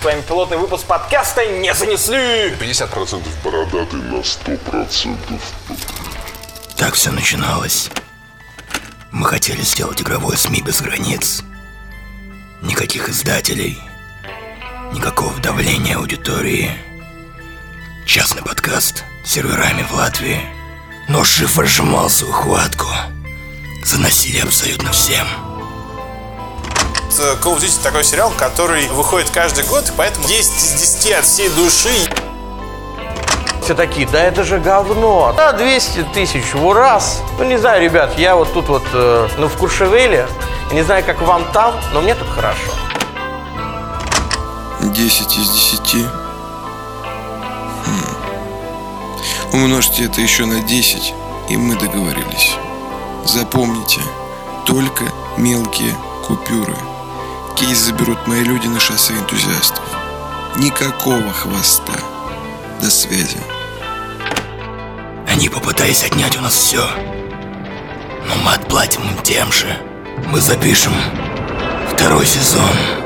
С вами пилотный выпуск подкаста «Не занесли». 50% бородатый на 100%. Так все начиналось. Мы хотели сделать игровое СМИ без границ. Никаких издателей. Никакого давления аудитории. Частный подкаст с серверами в Латвии. Но шифр сжимал свою хватку. Заносили абсолютно всем. Call of Duty такой сериал, который выходит каждый год, и поэтому 10 из 10 от всей души. Все такие, да это же говно. Да, 200 тысяч в раз. Ну, не знаю, ребят, я вот тут вот, э, ну, в Куршевеле. Не знаю, как вам там, но мне тут хорошо. 10 из 10. Хм. Умножьте это еще на 10, и мы договорились. Запомните, только мелкие купюры. Кейс заберут мои люди на шоссе энтузиастов. Никакого хвоста. До связи. Они попытались отнять у нас все. Но мы отплатим им тем же. Мы запишем второй сезон.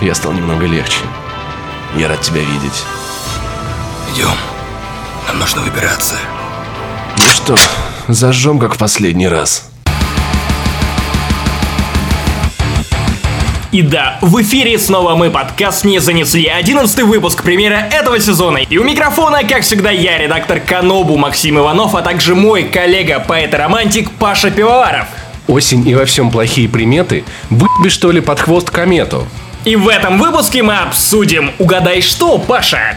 Я стал немного легче. Я рад тебя видеть. Идем. Нам нужно выбираться. Ну что, зажжем как в последний раз. И да, в эфире снова мы подкаст не занесли. 11 выпуск премьера этого сезона. И у микрофона, как всегда, я, редактор Канобу Максим Иванов, а также мой коллега, поэт и романтик Паша Пивоваров. Осень и во всем плохие приметы. Выеби что ли под хвост комету. И в этом выпуске мы обсудим «Угадай что, Паша?»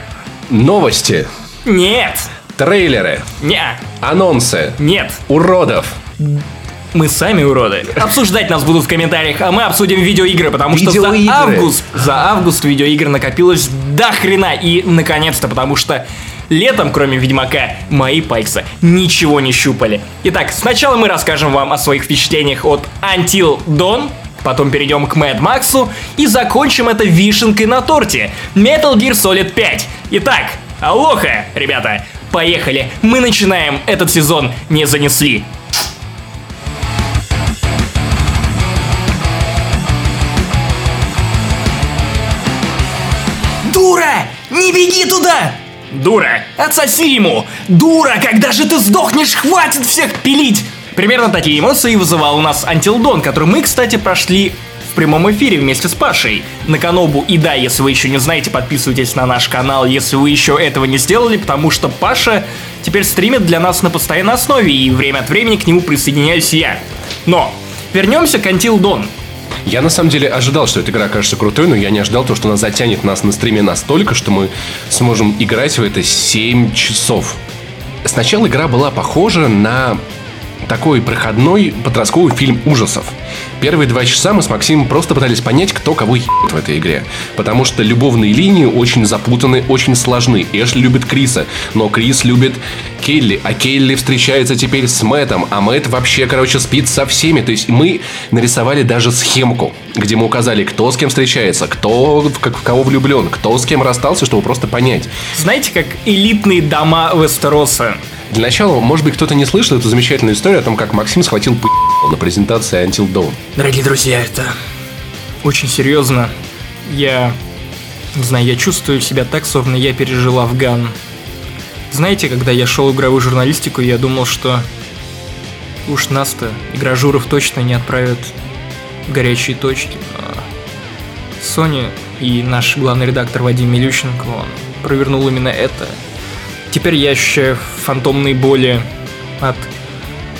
Новости, Нет, трейлеры, не, анонсы, нет, уродов. мы сами уроды. Обсуждать нас будут в комментариях, а мы обсудим видеоигры, потому что Видеоигры. за август, за август видеоигр накопилось до хрена. И, наконец-то, потому что летом, кроме Ведьмака, мои пальцы ничего не щупали. Итак, сначала мы расскажем вам о своих впечатлениях от Until Dawn, Потом перейдем к Mad Максу и закончим это вишенкой на торте. Metal Gear Solid 5. Итак, алоха, ребята, поехали. Мы начинаем этот сезон не занесли. Дура! Не беги туда! Дура! Отсоси ему! Дура! Когда же ты сдохнешь? Хватит всех пилить! Примерно такие эмоции вызывал у нас Dawn, который мы, кстати, прошли в прямом эфире вместе с Пашей на Канобу. И да, если вы еще не знаете, подписывайтесь на наш канал, если вы еще этого не сделали, потому что Паша теперь стримит для нас на постоянной основе, и время от времени к нему присоединяюсь я. Но вернемся к Until. Я на самом деле ожидал, что эта игра окажется крутой, но я не ожидал то, что она затянет нас на стриме настолько, что мы сможем играть в это 7 часов. Сначала игра была похожа на такой проходной подростковый фильм ужасов. Первые два часа мы с Максимом просто пытались понять, кто кого ебет в этой игре. Потому что любовные линии очень запутаны, очень сложны. Эшли любит Криса, но Крис любит Келли, а Келли встречается теперь с Мэттом, а Мэтт вообще, короче, спит со всеми. То есть мы нарисовали даже схемку, где мы указали, кто с кем встречается, кто как- в кого влюблен, кто с кем расстался, чтобы просто понять. Знаете, как элитные дома Вестероса? Для начала, может быть, кто-то не слышал эту замечательную историю о том, как Максим схватил п*** на презентации Until Dawn. Дорогие друзья, это очень серьезно. Я не знаю, я чувствую себя так, словно я пережил Афган. Знаете, когда я шел в игровую журналистику, я думал, что уж нас-то игражуров точно не отправят в горячие точки. Но Sony и наш главный редактор Вадим Милющенко, он провернул именно это. Теперь я ощущаю фантомные боли от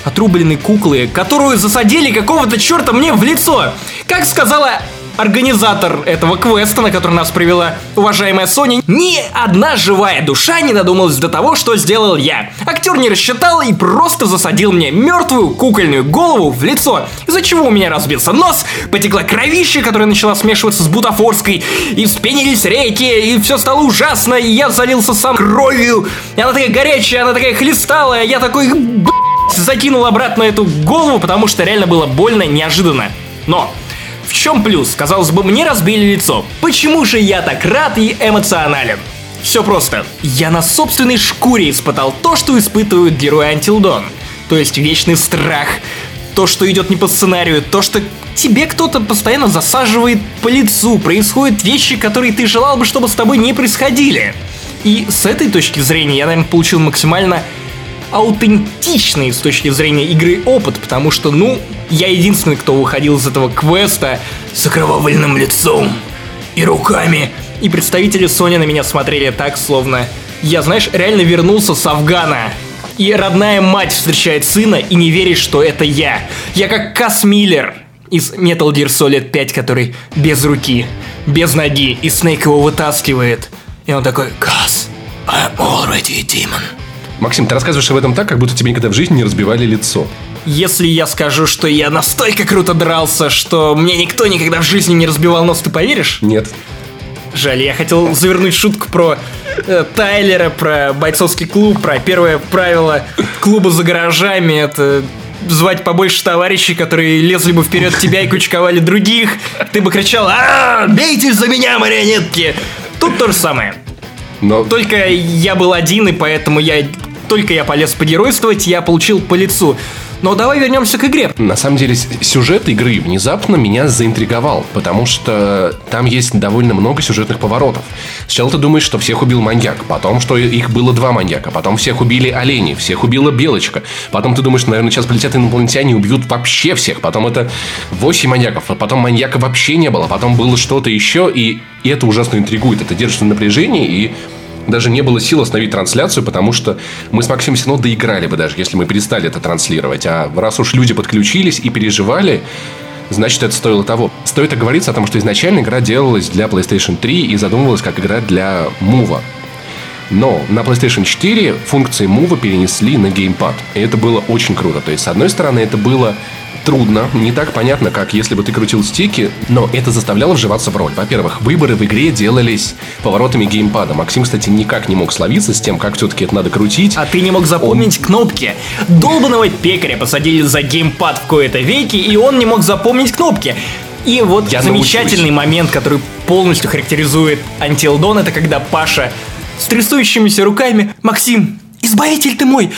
отрубленной куклы, которую засадили какого-то черта мне в лицо. Как сказала организатор этого квеста, на который нас привела уважаемая Соня, ни одна живая душа не додумалась до того, что сделал я. Актер не рассчитал и просто засадил мне мертвую кукольную голову в лицо, из-за чего у меня разбился нос, потекла кровища, которая начала смешиваться с бутафорской, и вспенились реки, и все стало ужасно, и я залился сам кровью, и она такая горячая, она такая хлесталая, я такой, «Б***ь, закинул обратно эту голову, потому что реально было больно, неожиданно. Но чем плюс? Казалось бы, мне разбили лицо. Почему же я так рад и эмоционален? Все просто. Я на собственной шкуре испытал то, что испытывают герои Until. То есть вечный страх, то, что идет не по сценарию, то, что тебе кто-то постоянно засаживает по лицу, происходят вещи, которые ты желал бы, чтобы с тобой не происходили. И с этой точки зрения я, наверное, получил максимально аутентичный с точки зрения игры опыт, потому что, ну, я единственный, кто выходил из этого квеста с окровавленным лицом и руками. И представители Sony на меня смотрели так, словно я, знаешь, реально вернулся с Афгана. И родная мать встречает сына и не верит, что это я. Я как Кас Миллер из Metal Gear Solid 5, который без руки, без ноги, и Снейк его вытаскивает. И он такой, Кас, I'm already a demon. Максим, ты рассказываешь об этом так, как будто тебе никогда в жизни не разбивали лицо. Если я скажу, что я настолько круто дрался, что мне никто никогда в жизни не разбивал нос, ты поверишь? Нет. Жаль, я хотел завернуть шутку про э, Тайлера, про бойцовский клуб, про первое правило клуба за гаражами. Это звать побольше товарищей, которые лезли бы вперед тебя и кучковали других. Ты бы кричал, а бейте за меня, марионетки! Тут то же самое. Но Только я был один, и поэтому я... Только я полез погеройствовать, я получил по лицу. Но давай вернемся к игре. На самом деле, сюжет игры внезапно меня заинтриговал, потому что там есть довольно много сюжетных поворотов. Сначала ты думаешь, что всех убил маньяк, потом, что их было два маньяка, потом всех убили олени, всех убила белочка, потом ты думаешь, наверное, сейчас полетят инопланетяне и убьют вообще всех, потом это 8 маньяков, а потом маньяка вообще не было, потом было что-то еще, и, и это ужасно интригует, это держит в напряжении, и даже не было сил остановить трансляцию, потому что мы с Максимом все равно доиграли бы даже, если мы перестали это транслировать. А раз уж люди подключились и переживали, значит, это стоило того. Стоит оговориться о том, что изначально игра делалась для PlayStation 3 и задумывалась как игра для Move. Но на PlayStation 4 функции Move перенесли на геймпад. И это было очень круто. То есть, с одной стороны, это было трудно, не так понятно, как если бы ты крутил стики, но это заставляло вживаться в роль. Во-первых, выборы в игре делались поворотами геймпада. Максим, кстати, никак не мог словиться с тем, как все-таки это надо крутить. А ты не мог запомнить кнопки. Долбаного пекаря посадили за геймпад в кои-то веки, и он не мог запомнить кнопки. И вот Я замечательный научусь. момент, который полностью характеризует Until Dawn, это когда Паша с трясущимися руками «Максим, избавитель ты мой!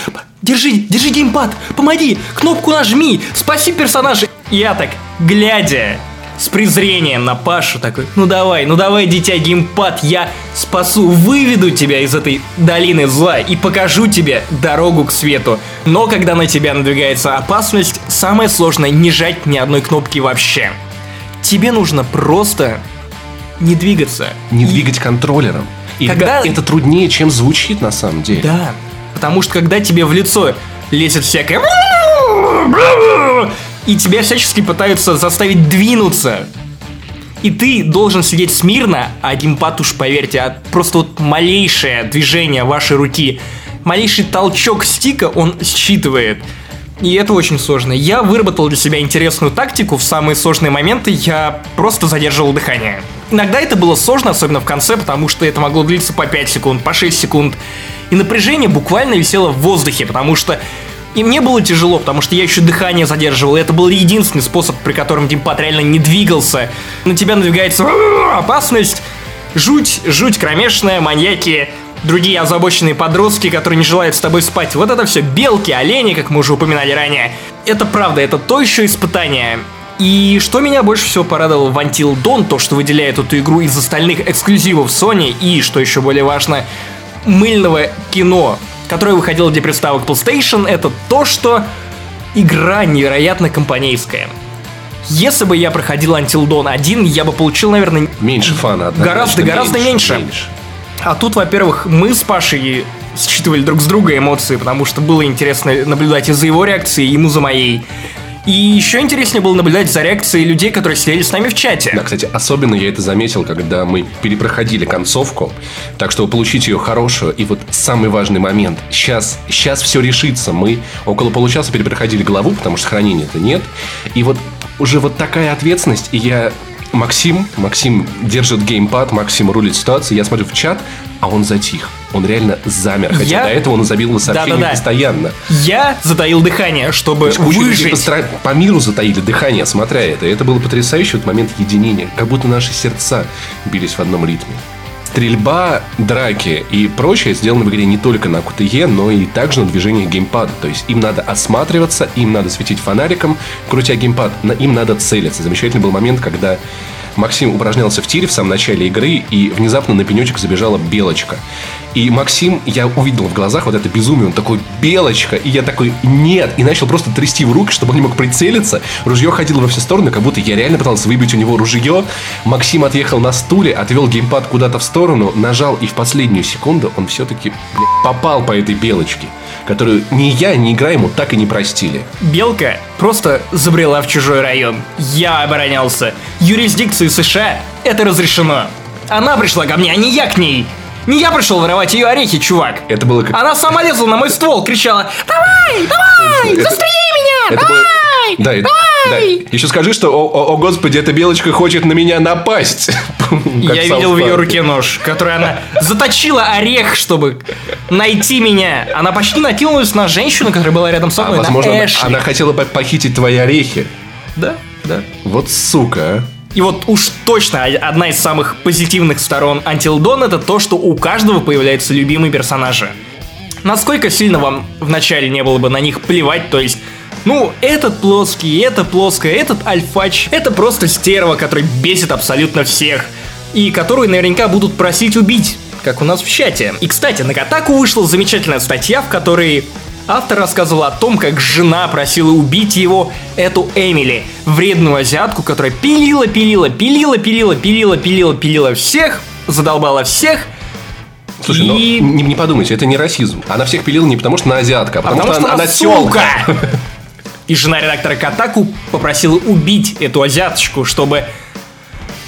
Держи, держи геймпад! Помоги! Кнопку нажми! Спаси персонажа!» Я так, глядя с презрением на Пашу такой, ну давай, ну давай, дитя, геймпад, я спасу, выведу тебя из этой долины зла и покажу тебе дорогу к свету. Но когда на тебя надвигается опасность, самое сложное не жать ни одной кнопки вообще. Тебе нужно просто не двигаться. Не И- двигать контроллером. И Когда- это труднее, чем звучит на самом деле. Да, потому что когда тебе в лицо лезет всякое... И тебя всячески пытаются заставить двинуться. И ты должен сидеть смирно, а геймпад уж, поверьте, от просто вот малейшее движение вашей руки, малейший толчок стика он считывает. И это очень сложно. Я выработал для себя интересную тактику. В самые сложные моменты я просто задерживал дыхание. Иногда это было сложно, особенно в конце, потому что это могло длиться по 5 секунд, по 6 секунд. И напряжение буквально висело в воздухе, потому что и мне было тяжело, потому что я еще дыхание задерживал. И это был единственный способ, при котором геймпад реально не двигался. На тебя надвигается опасность, жуть, жуть кромешная, маньяки, другие озабоченные подростки, которые не желают с тобой спать. Вот это все белки, олени, как мы уже упоминали ранее. Это правда, это то еще испытание. И что меня больше всего порадовало в Until Dawn, то, что выделяет эту игру из остальных эксклюзивов Sony, и, что еще более важно, мыльного кино, которое выходило для приставок PlayStation, это то, что игра невероятно компанейская. Если бы я проходил Until Dawn 1, я бы получил, наверное, Меньше фана однозначно. Гораздо, гораздо меньше. а тут, во-первых, мы с Пашей считывали друг с друга эмоции, потому что было интересно наблюдать и за его реакцией, ему за моей. И еще интереснее было наблюдать за реакцией людей, которые сидели с нами в чате. Да, кстати, особенно я это заметил, когда мы перепроходили концовку. Так что получить ее хорошую. И вот самый важный момент. Сейчас, сейчас все решится. Мы около получаса перепроходили главу, потому что хранения-то нет. И вот уже вот такая ответственность. И я Максим, Максим держит геймпад, Максим рулит ситуацию, я смотрю в чат, а он затих. Он реально замер, хотя Я- до этого он забил сообщения Да-да-да. постоянно. Я затаил дыхание, чтобы Куча выжить. по, стра- по миру затаили дыхание, смотря это. Это было потрясающе, вот момент единения. Как будто наши сердца бились в одном ритме. Стрельба, драки и прочее сделаны в игре не только на QTE, но и также на движениях геймпада. То есть им надо осматриваться, им надо светить фонариком, крутя геймпад, им надо целиться. Замечательный был момент, когда Максим упражнялся в тире в самом начале игры, и внезапно на пенечек забежала белочка. И Максим, я увидел в глазах вот это безумие, он такой, белочка, и я такой, нет, и начал просто трясти в руки, чтобы он не мог прицелиться. Ружье ходило во все стороны, как будто я реально пытался выбить у него ружье. Максим отъехал на стуле, отвел геймпад куда-то в сторону, нажал, и в последнюю секунду он все-таки попал по этой белочке, которую ни я, ни игра ему так и не простили. Белка просто забрела в чужой район. Я оборонялся. Юрисдикции США это разрешено. Она пришла ко мне, а не я к ней. Не я пришел воровать ее орехи, чувак. Это было как... Она сама лезла на мой ствол, кричала «Давай, давай, Это- застрели меня, Это было- давай, Да, давай!» да. Еще скажи, что, о, о- о, господи, эта белочка хочет на меня напасть. Я видел в ее руке нож, который она заточила орех, чтобы найти меня. Она почти накинулась на женщину, которая была рядом со А, мной, возможно, на она, она хотела похитить твои орехи. Да, да. Вот сука, а. И вот уж точно одна из самых позитивных сторон Until Dawn это то, что у каждого появляются любимые персонажи. Насколько сильно вам вначале не было бы на них плевать, то есть ну, этот плоский, это плоское, этот альфач, это просто стерва, который бесит абсолютно всех. И которую наверняка будут просить убить, как у нас в чате. И, кстати, на Катаку вышла замечательная статья, в которой автор рассказывал о том, как жена просила убить его, эту Эмили, вредную азиатку, которая пилила, пилила, пилила, пилила, пилила, пилила, пилила всех, задолбала всех, Слушай, И- ну не, не подумайте, это не расизм. Она всех пилила не потому, что она азиатка, а потому, потому что, она, она сука! И жена редактора Катаку попросила убить эту азиаточку, чтобы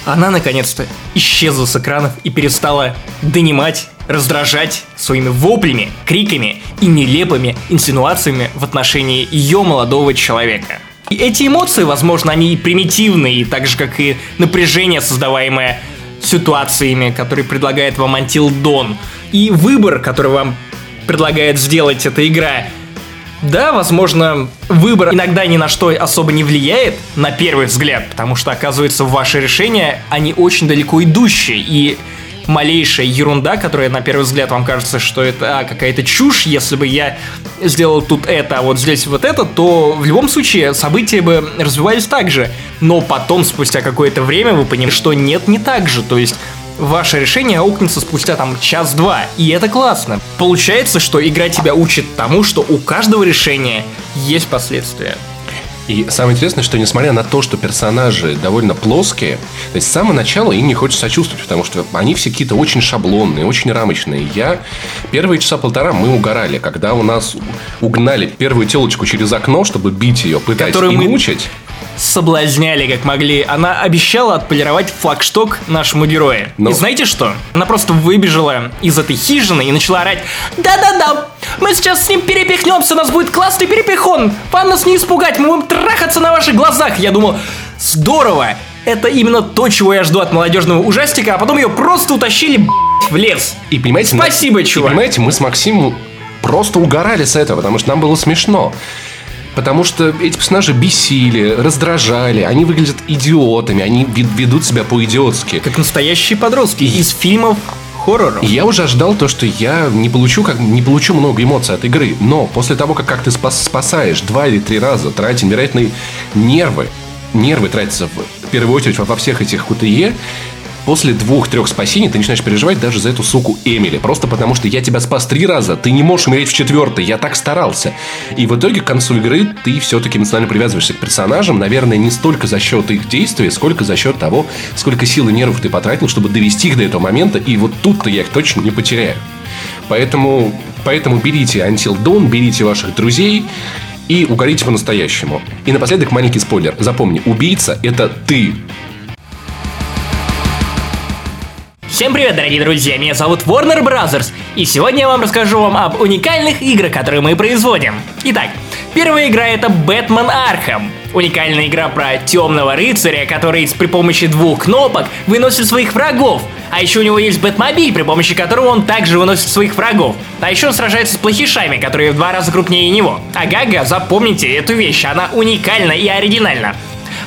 она наконец-то исчезла с экранов и перестала донимать, раздражать своими воплями, криками и нелепыми инсинуациями в отношении ее молодого человека. И эти эмоции, возможно, они и примитивные, так же, как и напряжение, создаваемое ситуациями, которые предлагает вам Until Dawn. И выбор, который вам предлагает сделать эта игра, да, возможно, выбор иногда ни на что особо не влияет на первый взгляд, потому что, оказывается, ваши решения, они очень далеко идущие, и малейшая ерунда, которая на первый взгляд вам кажется, что это а, какая-то чушь, если бы я сделал тут это, а вот здесь вот это, то в любом случае события бы развивались так же. Но потом, спустя какое-то время, вы понимаете, что нет, не так же. То есть ваше решение аукнется спустя там час-два, и это классно. Получается, что игра тебя учит тому, что у каждого решения есть последствия. И самое интересное, что несмотря на то, что персонажи довольно плоские, то есть с самого начала им не хочется сочувствовать, потому что они все какие-то очень шаблонные, очень рамочные. Я первые часа полтора мы угорали, когда у нас угнали первую телочку через окно, чтобы бить ее, пытать Которую и мы- мучить. Соблазняли как могли. Она обещала отполировать флагшток нашему герою. Ну. И знаете что? Она просто выбежала из этой хижины и начала орать «Да-да-да! Мы сейчас с ним перепихнемся, у нас будет классный перепихон! Вам нас не испугать, мы будем трахаться на ваших глазах!» Я думал, здорово! Это именно то, чего я жду от молодежного ужастика, а потом ее просто утащили в лес. И понимаете, Спасибо, и чувак. понимаете, мы с Максимом просто угорали с этого, потому что нам было смешно. Потому что эти персонажи бесили, раздражали, они выглядят идиотами, они ве- ведут себя по-идиотски. Как настоящие подростки из фильмов хорроров. И Я уже ожидал то, что я не получу, как, не получу много эмоций от игры, но после того, как, как ты спас- спасаешь два или три раза, тратя невероятные нервы, нервы тратятся в, в первую очередь во, всех этих QTE, после двух-трех спасений ты начинаешь переживать даже за эту суку Эмили. Просто потому, что я тебя спас три раза, ты не можешь умереть в четвертый, я так старался. И в итоге к концу игры ты все-таки эмоционально привязываешься к персонажам, наверное, не столько за счет их действий, сколько за счет того, сколько сил и нервов ты потратил, чтобы довести их до этого момента, и вот тут-то я их точно не потеряю. Поэтому, поэтому берите Until Dawn, берите ваших друзей и угорите по-настоящему. И напоследок маленький спойлер. Запомни, убийца – это ты. Всем привет, дорогие друзья, меня зовут Warner Brothers, и сегодня я вам расскажу вам об уникальных играх, которые мы производим. Итак, первая игра это Бэтмен Архам. Уникальная игра про темного рыцаря, который при помощи двух кнопок выносит своих врагов. А еще у него есть Бэтмобиль, при помощи которого он также выносит своих врагов. А еще он сражается с плохишами, которые в два раза крупнее него. Ага-га, запомните эту вещь, она уникальна и оригинальна.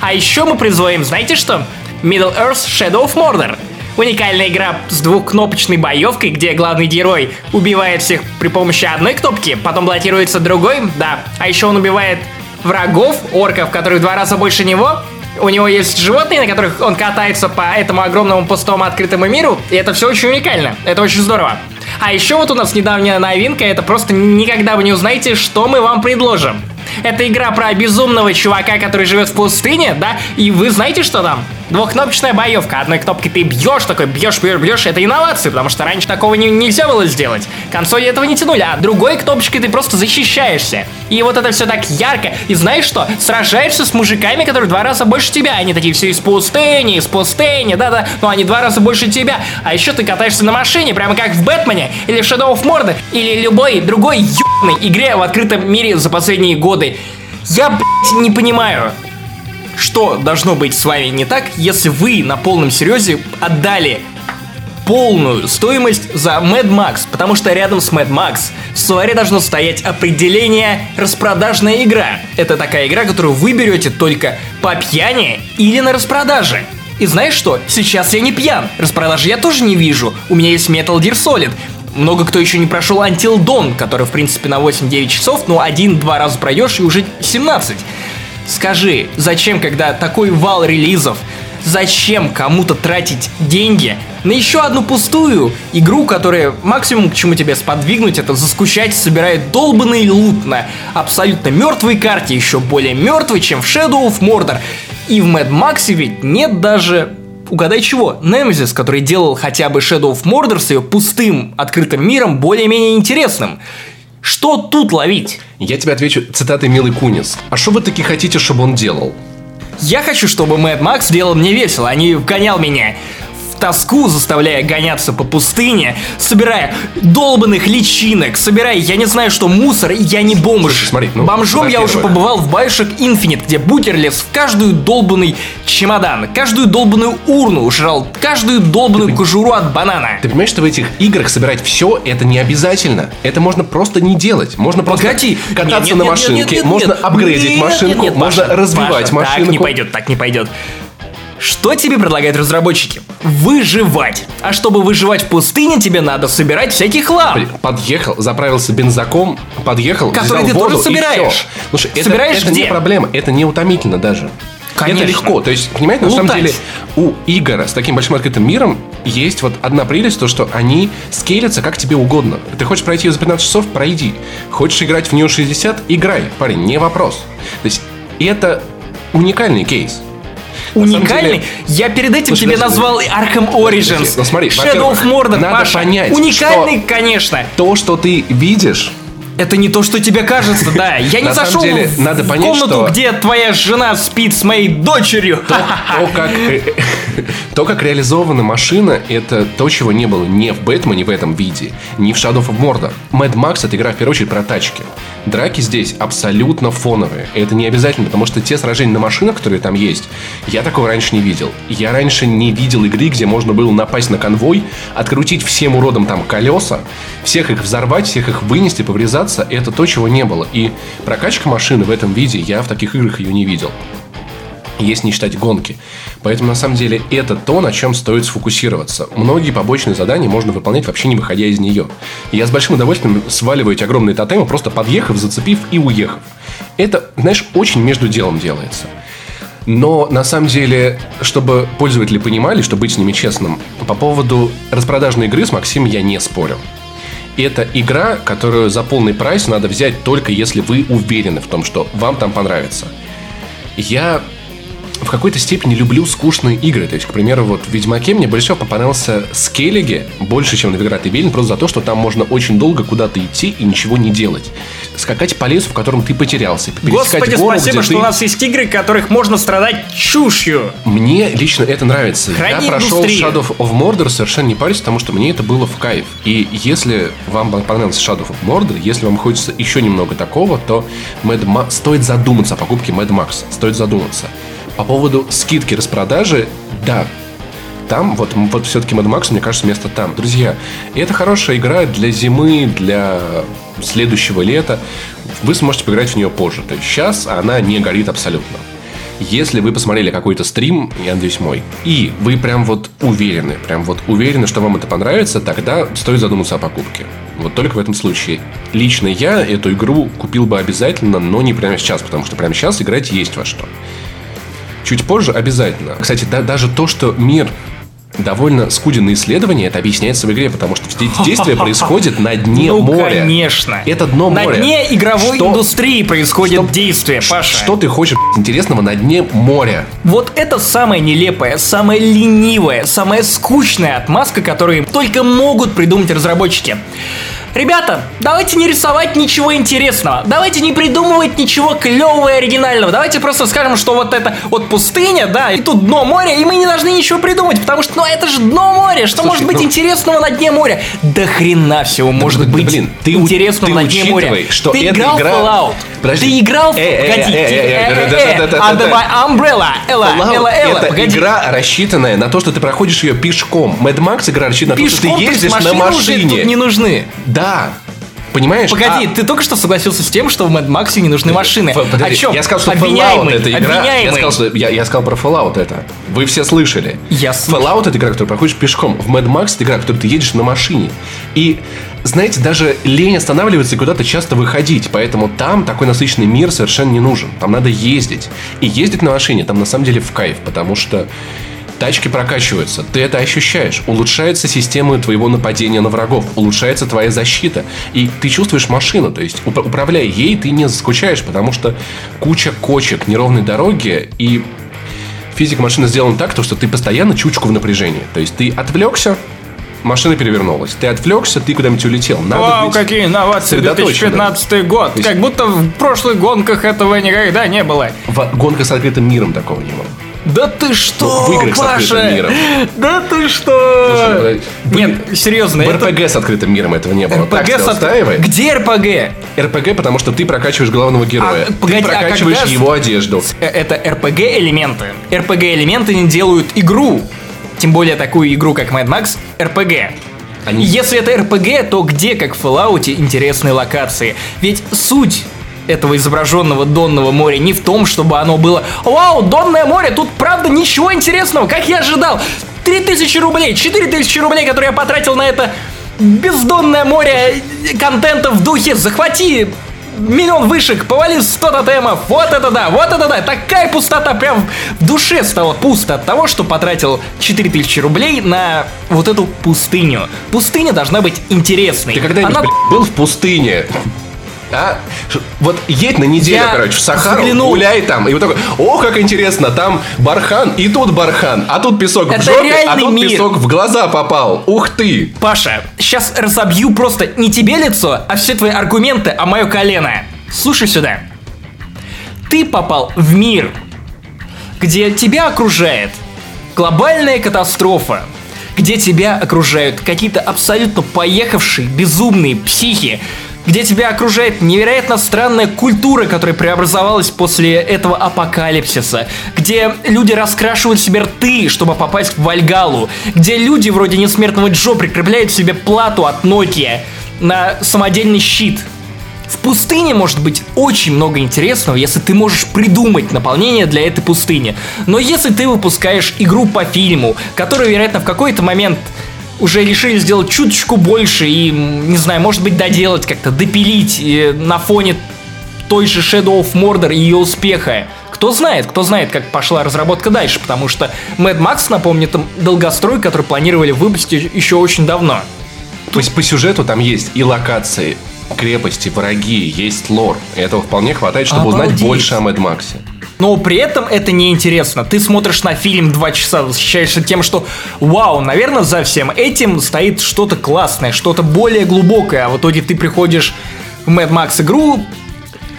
А еще мы производим, знаете что? Middle Earth Shadow of Mordor. Уникальная игра с двухкнопочной боевкой, где главный герой убивает всех при помощи одной кнопки, потом блокируется другой, да. А еще он убивает врагов, орков, которые в два раза больше него. У него есть животные, на которых он катается по этому огромному пустому открытому миру, и это все очень уникально. Это очень здорово. А еще вот у нас недавняя новинка, это просто никогда вы не узнаете, что мы вам предложим. Это игра про безумного чувака, который живет в пустыне, да? И вы знаете, что там? Двухкнопочная боевка. Одной кнопкой ты бьешь, такой бьешь, бьешь, бьешь. Это инновация, потому что раньше такого не, нельзя было сделать. Консоли этого не тянули, а другой кнопочкой ты просто защищаешься. И вот это все так ярко. И знаешь что? Сражаешься с мужиками, которые в два раза больше тебя. Они такие все из пустыни, из пустыни, да-да. Но они два раза больше тебя. А еще ты катаешься на машине, прямо как в Бэтмене, или в Shadow of Mordor, или любой другой ебаной игре в открытом мире за последние годы. Я, блядь, не понимаю, что должно быть с вами не так, если вы на полном серьезе отдали полную стоимость за Mad Max, потому что рядом с Mad Max в словаре должно стоять определение «распродажная игра». Это такая игра, которую вы берете только по пьяни или на распродаже. И знаешь что? Сейчас я не пьян. Распродажи я тоже не вижу. У меня есть Metal Gear Solid. Много кто еще не прошел Until Dawn, который, в принципе, на 8-9 часов, но один-два раза пройдешь и уже 17. Скажи, зачем, когда такой вал релизов, зачем кому-то тратить деньги на еще одну пустую игру, которая максимум к чему тебе сподвигнуть, это заскучать, собирает долбанный лут на абсолютно мертвой карте, еще более мертвой, чем в Shadow of Mordor. И в Mad Max ведь нет даже угадай чего, Немезис, который делал хотя бы Shadow of Mordor с ее пустым открытым миром более-менее интересным. Что тут ловить? Я тебе отвечу цитатой Милы Кунис. А что вы таки хотите, чтобы он делал? Я хочу, чтобы Мэтт Макс делал мне весело, а не вгонял меня тоску, заставляя гоняться по пустыне, собирая долбанных личинок, собирая, я не знаю, что мусор, и я не бомж. Слушай, смотри, ну, Бомжом я уже побывал в Bioshock Infinite, где Букер лез в каждую долбанный чемодан, каждую долбанную урну, жрал каждую долбанную кожуру от банана. Ты понимаешь, что в этих играх собирать все это не обязательно. Это можно просто не делать. Можно просто Погоди. кататься Нет, на нет, нет, машинке, нет, нет, можно нет. апгрейдить Нет, машинку, нет, нет, можно развивать Паша, машинку. Так не пойдет, так не пойдет. Что тебе предлагают разработчики? Выживать. А чтобы выживать в пустыне, тебе надо собирать всякий хлам. Подъехал, заправился бензоком, подъехал, Который ты воду тоже собираешь. Слушай, это, Собираешь это где? не проблема, это не утомительно даже. Конечно. Это легко. То есть, понимаете, на самом Лутать. деле у игр с таким большим открытым миром есть вот одна прелесть, то, что они скейлятся как тебе угодно. Ты хочешь пройти ее за 15 часов, пройди. Хочешь играть в нее 60, играй, парень, не вопрос. То есть, это уникальный кейс. Уникальный? деле- Я перед этим Слушай, тебе подожди. назвал Arkham Origins. Ну, смотри, Shadow of Mordor, надо Паша. понять, Уникальный, что- конечно. То, что ты видишь, Это не то, что тебе кажется, да. Я не зашел деле, в, надо в понять, комнату, что- где твоя жена спит с моей дочерью. то, как, э, то, как реализована машина, это то, чего не было ни в Бэтмене в этом виде, ни в Shadow of Mordor. Mad Max это игра в первую очередь про тачки. Драки здесь абсолютно фоновые. Это не обязательно, потому что те сражения на машинах, которые там есть, я такого раньше не видел. Я раньше не видел игры, где можно было напасть на конвой, открутить всем уродом там колеса, всех их взорвать, всех их вынести, поврезаться. Это то, чего не было. И прокачка машины в этом виде, я в таких играх ее не видел если не считать гонки. Поэтому, на самом деле, это то, на чем стоит сфокусироваться. Многие побочные задания можно выполнять вообще не выходя из нее. Я с большим удовольствием сваливаю эти огромные тотемы, просто подъехав, зацепив и уехав. Это, знаешь, очень между делом делается. Но на самом деле, чтобы пользователи понимали, чтобы быть с ними честным, по поводу распродажной игры с Максимом я не спорю. Это игра, которую за полный прайс надо взять только если вы уверены в том, что вам там понравится. Я в какой-то степени люблю скучные игры. То есть, к примеру, вот в Ведьмаке мне больше всего понравился Скеллиги больше, чем Новиград и Велин, просто за то, что там можно очень долго куда-то идти и ничего не делать. Скакать по лесу, в котором ты потерялся. Господи, гору, спасибо, что ты- у нас есть игры, которых можно страдать чушью. Мне лично это нравится. Храни Я прошел. Shadow of Mordor совершенно не парюсь, потому что мне это было в кайф. И если вам понравился Shadow of Mordor, если вам хочется еще немного такого, то Mad Ma- стоит задуматься о покупке Mad Max. Стоит задуматься. По поводу скидки распродажи, да, там, вот, вот все-таки Mad Max, мне кажется, место там. Друзья, это хорошая игра для зимы, для следующего лета. Вы сможете поиграть в нее позже. То есть сейчас она не горит абсолютно. Если вы посмотрели какой-то стрим, я надеюсь, мой, и вы прям вот уверены, прям вот уверены, что вам это понравится, тогда стоит задуматься о покупке. Вот только в этом случае. Лично я эту игру купил бы обязательно, но не прямо сейчас, потому что прямо сейчас играть есть во что. Чуть позже обязательно. Кстати, да- даже то, что мир довольно скуден на исследования, это объясняется в игре, потому что действия происходят на дне ну, моря. конечно. Это дно На моря. дне игровой Что- индустрии происходит что- действие, Паша. Что ты хочешь интересного на дне моря? Вот это самая нелепая, самая ленивая, самая скучная отмазка, которую только могут придумать разработчики. Ребята, давайте не рисовать ничего интересного. Давайте не придумывать ничего клевого и оригинального. Давайте просто скажем, что вот это вот пустыня, да, и тут дно моря, и мы не должны ничего придумать, потому что, ну, это же дно моря. Что Слушай, может быть ну- интересного на дне моря? Да хрена всего может да, быть блин, ты интересного ты на дне моря. что ты играл игра- Fallout. Подожди. Ты играл в... Погоди, Under my umbrella. Элла, Элла, Элла, это игра, рассчитанная на то, что ты проходишь ее пешком. Mad Max игра рассчитана на то, что ты ездишь на машине. не нужны. Да. Понимаешь? Погоди, А- ты только что согласился с тем, что в Mad Max не нужны машины. Ф- подожди, О чем? Я сказал, что Fallout Обвиняемый, это игра. Я обвиняемый. сказал, что я, я сказал про Fallout это. Вы все слышали. Я слышал. Fallout это игра, которую проходишь пешком. В Mad Max это игра, которую ты едешь на машине. И знаете, даже лень останавливаться и куда-то часто выходить. Поэтому там такой насыщенный мир совершенно не нужен. Там надо ездить. И ездить на машине там на самом деле в кайф, потому что Тачки прокачиваются, ты это ощущаешь. Улучшается система твоего нападения на врагов, улучшается твоя защита. И ты чувствуешь машину, то есть уп- управляя ей, ты не заскучаешь, потому что куча кочек, неровной дороги и физика машины сделана так, то, что ты постоянно чучку в напряжении. То есть ты отвлекся, машина перевернулась. Ты отвлекся, ты куда-нибудь улетел. Надо Вау, быть какие инновации, сосредоточенным. 2015 год. есть- Как будто в прошлых гонках этого никогда не было. В гонка с открытым миром такого не было. Да ты что, в играх с Паша? открытым миром. Да ты что? Слушай, ну, Нет, серьезно, В это... РПГ с открытым миром этого не было. Так РПГ тебя с устраивает? Где РПГ? РПГ, потому что ты прокачиваешь главного героя. А, погоди, ты а прокачиваешь когда с- его одежду. Э, Это RPG элементы. RPG элементы не делают игру. Тем более такую игру, как Mad Max, RPG. Они- Если это RPG, то где, как в Fallout, интересные локации? Ведь суть этого изображенного Донного моря не в том, чтобы оно было «Вау, Донное море, тут правда ничего интересного, как я ожидал!» 3000 рублей, 4000 рублей, которые я потратил на это бездонное море контента в духе «Захвати миллион вышек, повали 100 тотемов, вот это да, вот это да, такая пустота, прям в душе стало пусто от того, что потратил 4000 рублей на вот эту пустыню. Пустыня должна быть интересной. Ты когда-нибудь, Она- был в пустыне? А? Вот едь на неделю, Я короче, в Сахару, взглянул. гуляй там. И вот такой, о, как интересно, там бархан, и тут бархан, а тут песок в Это жопе, а тут мир. песок в глаза попал. Ух ты! Паша, сейчас разобью просто не тебе лицо, а все твои аргументы, а мое колено. Слушай сюда. Ты попал в мир, где тебя окружает глобальная катастрофа, где тебя окружают какие-то абсолютно поехавшие, безумные психи, где тебя окружает невероятно странная культура, которая преобразовалась после этого апокалипсиса, где люди раскрашивают себе рты, чтобы попасть в Вальгалу, где люди вроде несмертного Джо прикрепляют себе плату от Nokia на самодельный щит. В пустыне может быть очень много интересного, если ты можешь придумать наполнение для этой пустыни. Но если ты выпускаешь игру по фильму, которую, вероятно, в какой-то момент уже решили сделать чуточку больше и, не знаю, может быть, доделать как-то, допилить э, на фоне той же Shadow of Mordor и ее успеха. Кто знает, кто знает, как пошла разработка дальше, потому что Mad Max, напомню, это долгострой, который планировали выпустить еще очень давно. То есть по сюжету там есть и локации, крепости, враги, есть лор. И этого вполне хватает, чтобы узнать Обалдеть. больше о Мэд Максе. Но при этом это неинтересно. Ты смотришь на фильм два часа, восхищаешься тем, что вау, наверное, за всем этим стоит что-то классное, что-то более глубокое. А в итоге ты приходишь в Mad Max игру,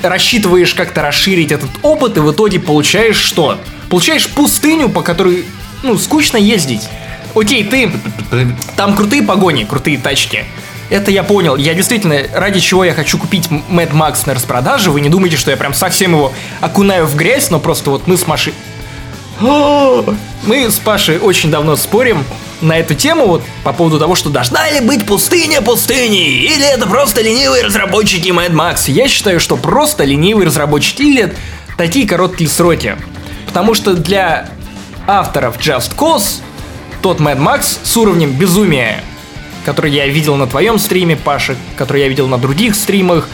рассчитываешь как-то расширить этот опыт, и в итоге получаешь что? Получаешь пустыню, по которой, ну, скучно ездить. Окей, ты... Там крутые погони, крутые тачки. Это я понял. Я действительно, ради чего я хочу купить Mad Max на распродаже, вы не думайте, что я прям совсем его окунаю в грязь, но просто вот мы с Машей... Мы с Пашей очень давно спорим на эту тему, вот по поводу того, что должна ли быть пустыня пустыней, или это просто ленивые разработчики Mad Max. Я считаю, что просто ленивые разработчики или такие короткие сроки. Потому что для авторов Just Cause тот Mad Max с уровнем безумия, который я видел на твоем стриме, Паша, который я видел на других стримах.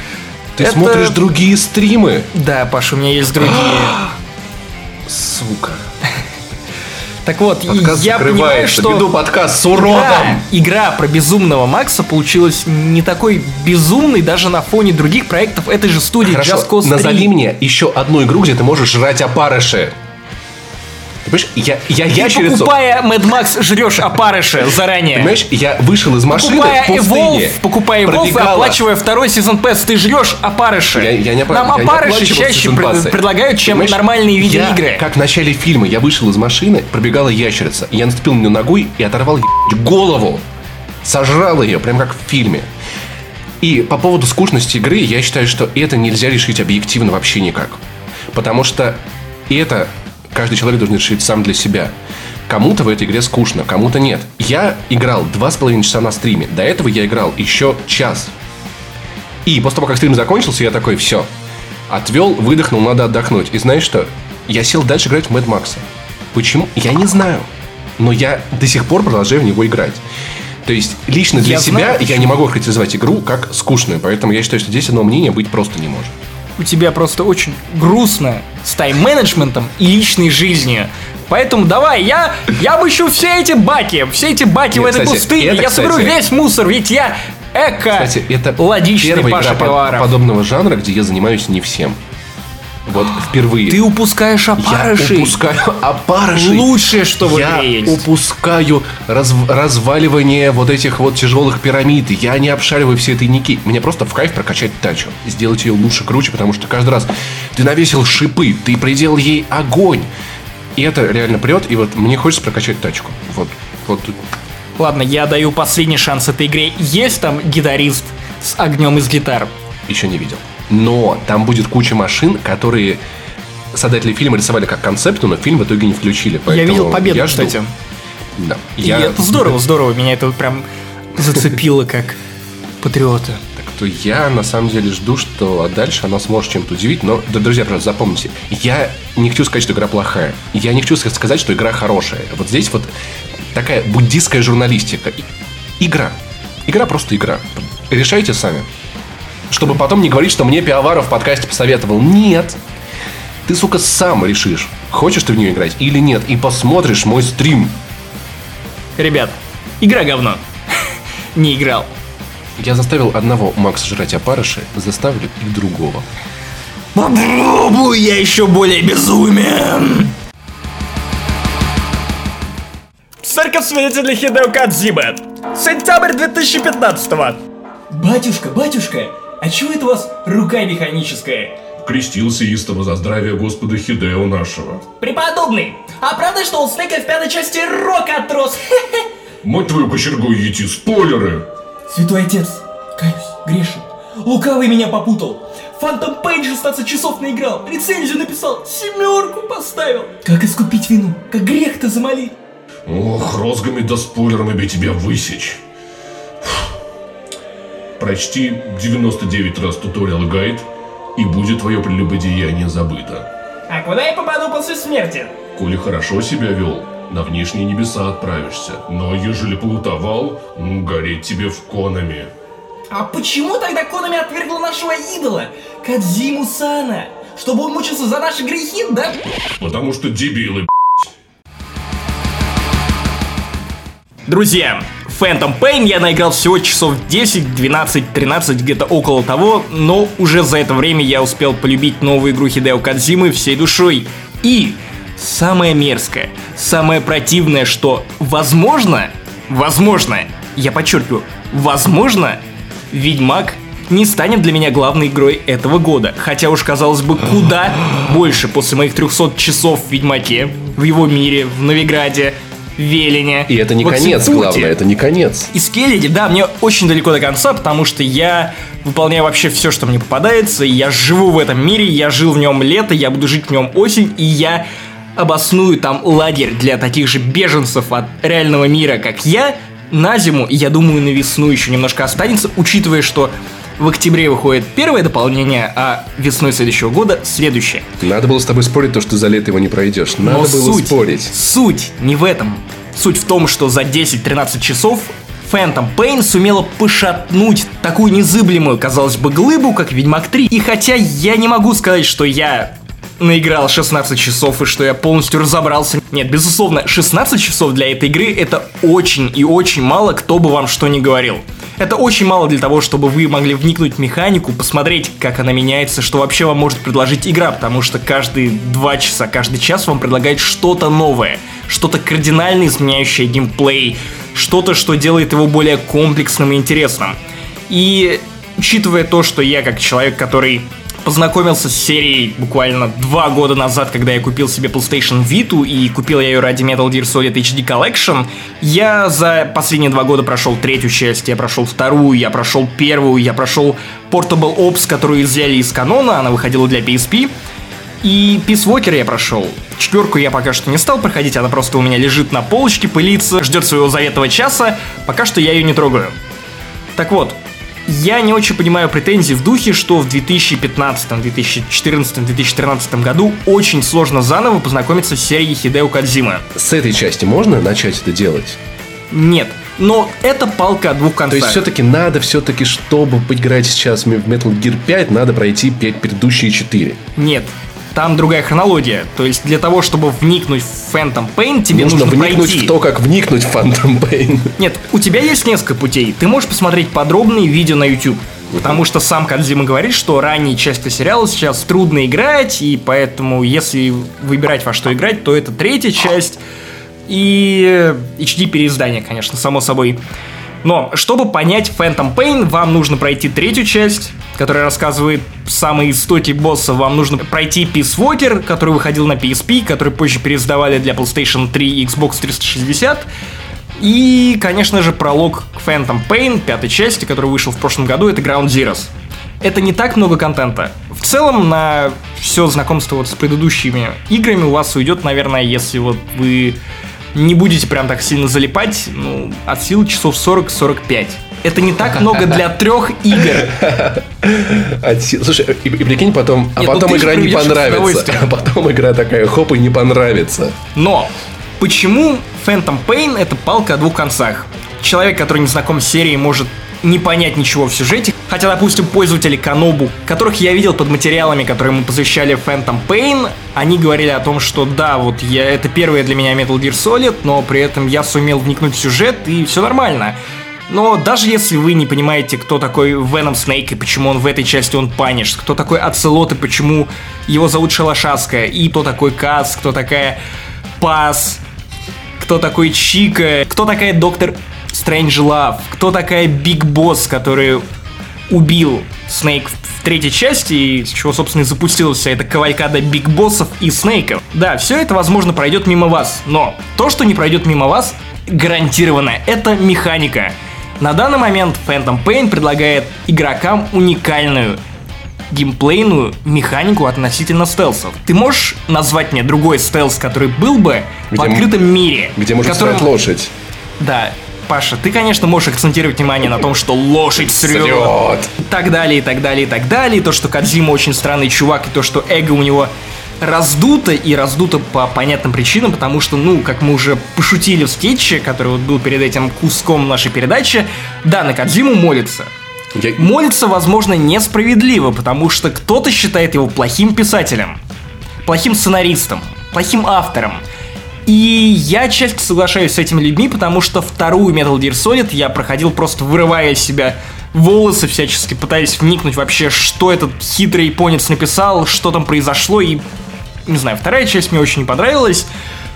Ты это- смотришь другие стримы. Да, Паша, у меня есть другие. Сука. Так вот, Подкаст я понимаю, что... Веду подкаст с уродом. игра про безумного Макса получилась не такой безумной даже на фоне других проектов этой же студии Хорошо, Just Cause 3. назови мне еще одну игру, где ты можешь жрать опарыши. Понимаешь, я, я Ты, ящерицу... покупая Mad Max, жрешь опарыши заранее. Понимаешь, я вышел из машины Покупая в пустыне. Evolve, покупая Evolve и пробегала. оплачивая второй сезон пэс, ты жрешь опарыши. Я, я не опа- Нам я не опарыши оплачивал чаще пред- предлагают, чем Понимаешь, нормальные я, видеоигры. как в начале фильма, я вышел из машины, пробегала ящерица. Я наступил на нее ногой и оторвал ебать, голову. Сожрал ее, прям как в фильме. И по поводу скучности игры, я считаю, что это нельзя решить объективно вообще никак. Потому что это каждый человек должен решить сам для себя. Кому-то в этой игре скучно, кому-то нет. Я играл два с половиной часа на стриме. До этого я играл еще час. И после того, как стрим закончился, я такой, все. Отвел, выдохнул, надо отдохнуть. И знаешь что? Я сел дальше играть в Мэд Макса. Почему? Я не знаю. Но я до сих пор продолжаю в него играть. То есть, лично для Я себя знаю, я почему. не могу характеризовать игру как скучную. Поэтому я считаю, что здесь одного мнения быть просто не может. У тебя просто очень грустно с тайм-менеджментом и личной жизнью. Поэтому давай, я, я обыщу все эти баки, все эти баки в Нет, этой кстати, пустыне, это, я соберу кстати- весь мусор, ведь я эко Кстати, это логичный Паша игра Пивоваров. подобного жанра, где я занимаюсь не всем. Вот впервые. Ты упускаешь я опарыши. упускаю опарыши. Лучшее, что в я игре есть. упускаю раз- разваливание вот этих вот тяжелых пирамид. Я не обшариваю все тайники. Мне просто в кайф прокачать тачу. Сделать ее лучше, круче, потому что каждый раз ты навесил шипы, ты приделал ей огонь. И это реально прет, и вот мне хочется прокачать тачку. Вот, вот тут. Ладно, я даю последний шанс этой игре. Есть там гитарист с огнем из гитар? еще не видел. Но там будет куча машин, которые создатели фильма рисовали как концепты, но фильм в итоге не включили. я видел победу, я жду. кстати. Да. И Я... это здорово, здорово. Меня это прям зацепило как патриота. Так то я на самом деле жду, что дальше она сможет чем-то удивить. Но, да, друзья, пожалуйста, запомните, я не хочу сказать, что игра плохая. Я не хочу сказать, что игра хорошая. Вот здесь вот такая буддистская журналистика. Игра. Игра просто игра. Решайте сами. Чтобы потом не говорить, что мне Пиаваров в подкасте посоветовал. Нет. Ты, сука, сам решишь, хочешь ты в нее играть или нет. И посмотришь мой стрим. Ребят, игра говно. Не играл. Я заставил одного Макса жрать опарыши, заставлю и другого. Попробуй, я еще более безумен. Церковь свидетелей Хидео Кадзиба. Сентябрь 2015 Батюшка, батюшка, а чего это у вас рука механическая? Крестился истово за здравие Господа Хидео нашего. Преподобный, а правда, что у Снэка в пятой части рок отрос? Мать твою кочергу идти, спойлеры! Святой отец, каюсь, грешен. Лукавый меня попутал. Фантом Пейдж 16 часов наиграл, рецензию написал, семерку поставил. Как искупить вину? Как грех-то замолить? Ох, розгами да спойлерами бы тебя высечь. Прочти 99 раз туториал гайд, и будет твое прелюбодеяние забыто. А куда я попаду после смерти? Коли хорошо себя вел, на внешние небеса отправишься, но ежели плутовал, гореть тебе в конами. А почему тогда Конами отвергла нашего идола, Кадзиму Сана? Чтобы он мучился за наши грехи, да? Потому что дебилы, Друзья, Phantom Pain я наиграл всего часов 10, 12, 13, где-то около того, но уже за это время я успел полюбить новую игру Хидео Кадзимы всей душой. И самое мерзкое, самое противное, что возможно, возможно, я подчеркиваю, возможно, Ведьмак не станет для меня главной игрой этого года. Хотя уж, казалось бы, куда больше после моих 300 часов в Ведьмаке, в его мире, в Новиграде, Велине. И это не конец, главное, это не конец. И Скеллиди, да, мне очень далеко до конца, потому что я выполняю вообще все, что мне попадается, и я живу в этом мире, я жил в нем лето, я буду жить в нем осень, и я обосную там лагерь для таких же беженцев от реального мира, как я, на зиму, и я думаю, на весну еще немножко останется, учитывая, что в октябре выходит первое дополнение, а весной следующего года следующее. Надо было с тобой спорить, то, что за лето его не пройдешь. Надо Но было суть, спорить. Суть не в этом. Суть в том, что за 10-13 часов Phantom Pain сумела пошатнуть такую незыблемую, казалось бы, глыбу, как Ведьмак 3. И хотя я не могу сказать, что я наиграл 16 часов и что я полностью разобрался. Нет, безусловно, 16 часов для этой игры это очень и очень мало, кто бы вам что ни говорил. Это очень мало для того, чтобы вы могли вникнуть в механику, посмотреть, как она меняется, что вообще вам может предложить игра, потому что каждые два часа, каждый час вам предлагает что-то новое, что-то кардинально изменяющее геймплей, что-то, что делает его более комплексным и интересным. И учитывая то, что я как человек, который познакомился с серией буквально два года назад, когда я купил себе PlayStation Vita и купил я ее ради Metal Gear Solid HD Collection. Я за последние два года прошел третью часть, я прошел вторую, я прошел первую, я прошел Portable Ops, которую взяли из канона, она выходила для PSP. И Peace Walker я прошел. Четверку я пока что не стал проходить, она просто у меня лежит на полочке, пылится, ждет своего заветного часа. Пока что я ее не трогаю. Так вот, я не очень понимаю претензий в духе, что в 2015, 2014, 2013 году очень сложно заново познакомиться с серией Хидео Кадзимы. С этой части можно начать это делать? Нет. Но это палка о двух концах. То есть все-таки надо, все-таки, чтобы поиграть сейчас в Metal Gear 5, надо пройти пять предыдущие 4. Нет. Там другая хронология. То есть для того, чтобы вникнуть в Phantom Pain, тебе Нужно нужно вникнуть пройти. в то, как вникнуть в Phantom Pain. Нет, у тебя есть несколько путей. Ты можешь посмотреть подробные видео на YouTube. Потому что сам Кадзима говорит, что ранние части сериала сейчас трудно играть, и поэтому, если выбирать во что играть, то это третья часть и HD переиздание, конечно, само собой. Но, чтобы понять Phantom Pain, вам нужно пройти третью часть, которая рассказывает самые истоки босса. Вам нужно пройти Peace Walker, который выходил на PSP, который позже переиздавали для PlayStation 3 и Xbox 360. И, конечно же, пролог к Phantom Pain, пятой части, который вышел в прошлом году, это Ground Zeroes. Это не так много контента. В целом, на все знакомство вот с предыдущими играми у вас уйдет, наверное, если вот вы не будете прям так сильно залипать, ну, от силы часов 40-45. Это не так много для трех игр. Слушай, и, и прикинь, потом, а Нет, ну потом игра не понравится. А потом игра такая, хоп, и не понравится. Но почему Phantom Pain это палка о двух концах? Человек, который не знаком с серией, может не понять ничего в сюжете. Хотя, допустим, пользователи Канобу, которых я видел под материалами, которые мы посвящали Phantom Pain, они говорили о том, что да, вот я, это первое для меня Metal Gear Solid, но при этом я сумел вникнуть в сюжет и все нормально. Но даже если вы не понимаете, кто такой Venom Snake и почему он в этой части он Punished, кто такой Оцелот и почему его зовут Шалашаска, и кто такой Каз, кто такая Пас, кто такой Чика, кто такая Доктор Стрейнджлав, кто такая Big Boss, который убил Снейк в третьей части, и с чего, собственно, и запустилась вся эта кавалькада Биг Боссов и Снейков. Да, все это, возможно, пройдет мимо вас, но то, что не пройдет мимо вас, гарантированно, это механика. На данный момент Phantom Pain предлагает игрокам уникальную геймплейную механику относительно стелсов. Ты можешь назвать мне другой стелс, который был бы в Где м- открытом мире? Где можно срать лошадь. Да, Паша, ты, конечно, можешь акцентировать внимание на том, что лошадь срет. Срет. И так далее, и так далее, и так далее. И то, что Кадзима очень странный чувак, и то, что эго у него раздуто, и раздуто по понятным причинам, потому что, ну, как мы уже пошутили в скетче, который вот был перед этим куском нашей передачи, да, на Кадзиму молится. Я- Молится, возможно, несправедливо, потому что кто-то считает его плохим писателем, плохим сценаристом, плохим автором. И я часто соглашаюсь с этими людьми, потому что вторую Metal Gear Solid я проходил просто вырывая из себя волосы всячески, пытаясь вникнуть вообще, что этот хитрый японец написал, что там произошло, и, не знаю, вторая часть мне очень не понравилась,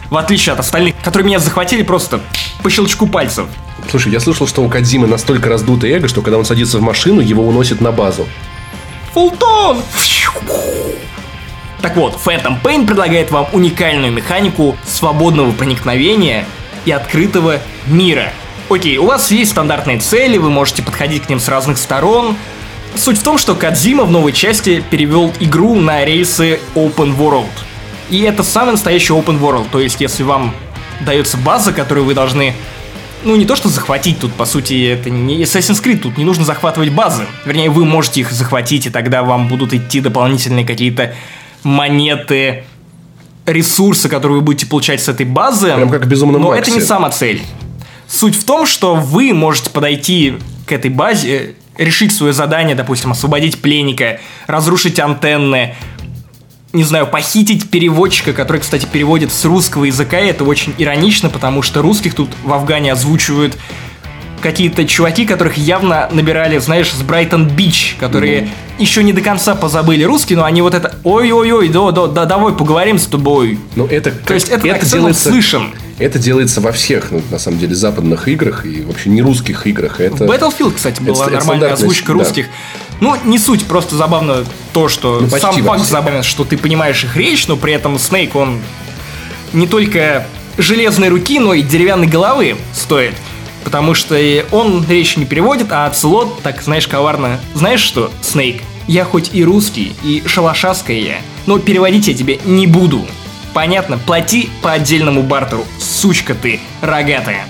в отличие от остальных, которые меня захватили просто по щелчку пальцев. Слушай, я слышал, что у Кадзимы настолько раздутое эго, что когда он садится в машину, его уносит на базу. Фултон! Так вот, Phantom Pain предлагает вам уникальную механику свободного проникновения и открытого мира. Окей, у вас есть стандартные цели, вы можете подходить к ним с разных сторон. Суть в том, что Кадзима в новой части перевел игру на рельсы Open World. И это самый настоящий Open World, то есть если вам дается база, которую вы должны ну, не то что захватить тут, по сути, это не Assassin's Creed, тут не нужно захватывать базы. Вернее, вы можете их захватить, и тогда вам будут идти дополнительные какие-то монеты, ресурсы, которые вы будете получать с этой базы. Прям как в «Безумном Но Максе». это не сама цель. Суть в том, что вы можете подойти к этой базе, решить свое задание, допустим, освободить пленника, разрушить антенны, не знаю, похитить переводчика, который, кстати, переводит с русского языка, и это очень иронично, потому что русских тут в Афгане озвучивают какие-то чуваки, которых явно набирали, знаешь, с Брайтон Бич, которые еще не до конца позабыли русский, но они вот это ой-ой-ой, да, да, да, давай поговорим с тобой. Ну, это, То есть это, акцент делается, слышен. Это делается во всех, ну, на самом деле, западных играх и вообще не русских играх. Это... В Battlefield, кстати, это была ст- нормальная стандартность, озвучка да. русских. Ну, не суть, просто забавно то, что Ну, сам факт забавен, что ты понимаешь их речь, но при этом Снейк, он не только железной руки, но и деревянной головы стоит. Потому что он речь не переводит, а Ацелот, так, знаешь, коварно. Знаешь что, Снейк, я хоть и русский, и шалашаская я, но переводить я тебе не буду. Понятно, плати по отдельному бартеру, сучка ты, рогатая.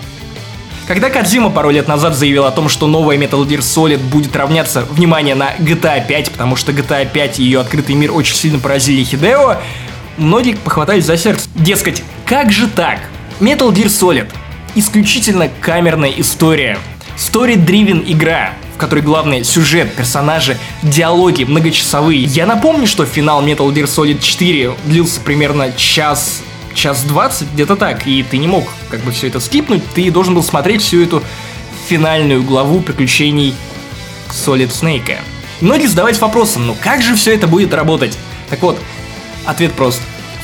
Когда Кадзима пару лет назад заявил о том, что новая Metal Gear Solid будет равняться, внимание, на GTA 5, потому что GTA 5 и ее открытый мир очень сильно поразили Хидео, многие похватались за сердце. Дескать, как же так? Metal Gear Solid – исключительно камерная история. Story-driven игра, которой главный сюжет, персонажи, диалоги многочасовые. Я напомню, что финал Metal Gear Solid 4 длился примерно час час двадцать, где-то так, и ты не мог как бы все это скипнуть, ты должен был смотреть всю эту финальную главу приключений Solid Snake. Многие задавались вопросом, ну как же все это будет работать? Так вот, ответ прост.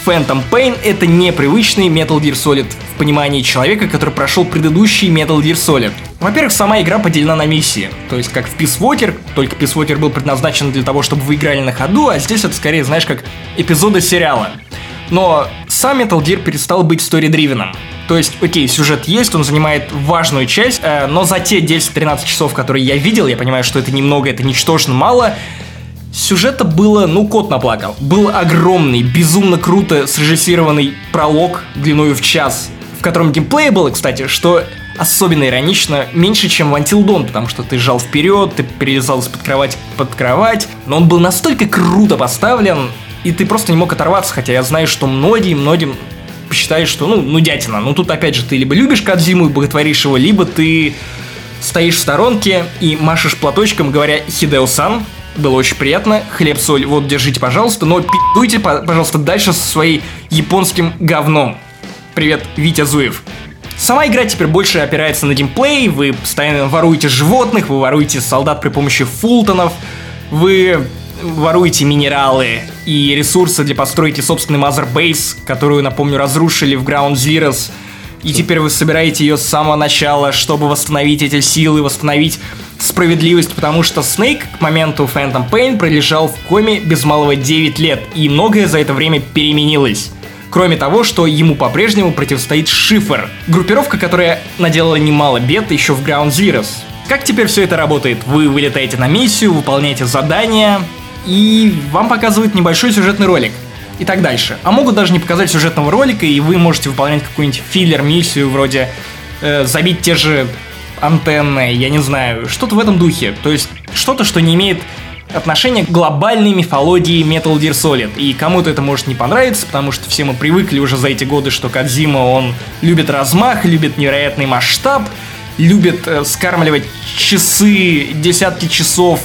Phantom Pain это непривычный Metal Gear Solid в понимании человека, который прошел предыдущий Metal Gear Solid. Во-первых, сама игра поделена на миссии. То есть, как в Peace Walker, только Peace Walker был предназначен для того, чтобы вы играли на ходу, а здесь это скорее, знаешь, как эпизоды сериала. Но сам Metal Gear перестал быть story-driven. То есть, окей, сюжет есть, он занимает важную часть, э, но за те 10-13 часов, которые я видел, я понимаю, что это немного, это ничтожно мало, Сюжета было, ну, кот наплакал. Был огромный, безумно круто срежиссированный пролог длиной в час, в котором геймплей было, кстати, что особенно иронично, меньше, чем в Until Dawn, потому что ты жал вперед, ты перелезал из-под кровати под кровать, но он был настолько круто поставлен, и ты просто не мог оторваться, хотя я знаю, что многие, многим посчитают, что, ну, ну, дятина, ну, тут опять же, ты либо любишь Кадзиму и боготворишь его, либо ты стоишь в сторонке и машешь платочком, говоря «Хидео-сан», было очень приятно. Хлеб, соль, вот, держите, пожалуйста. Но пи***дуйте, по- пожалуйста, дальше со своей японским говном. Привет, Витя Зуев. Сама игра теперь больше опирается на геймплей, вы постоянно воруете животных, вы воруете солдат при помощи фултонов, вы воруете минералы и ресурсы для постройки собственный Mother Base, которую, напомню, разрушили в Ground Zeroes. И теперь вы собираете ее с самого начала, чтобы восстановить эти силы, восстановить справедливость, потому что Снейк к моменту Phantom Pain пролежал в коме без малого 9 лет, и многое за это время переменилось. Кроме того, что ему по-прежнему противостоит Шифр, группировка, которая наделала немало бед еще в Ground Zeroes. Как теперь все это работает? Вы вылетаете на миссию, выполняете задания, и вам показывают небольшой сюжетный ролик. И так дальше. А могут даже не показать сюжетного ролика, и вы можете выполнять какую-нибудь филлер-миссию, вроде э, забить те же антенны, я не знаю, что-то в этом духе. То есть что-то, что не имеет отношения к глобальной мифологии Metal Gear Solid. И кому-то это может не понравиться, потому что все мы привыкли уже за эти годы, что Кадзима, он любит размах, любит невероятный масштаб, любит э, скармливать часы, десятки часов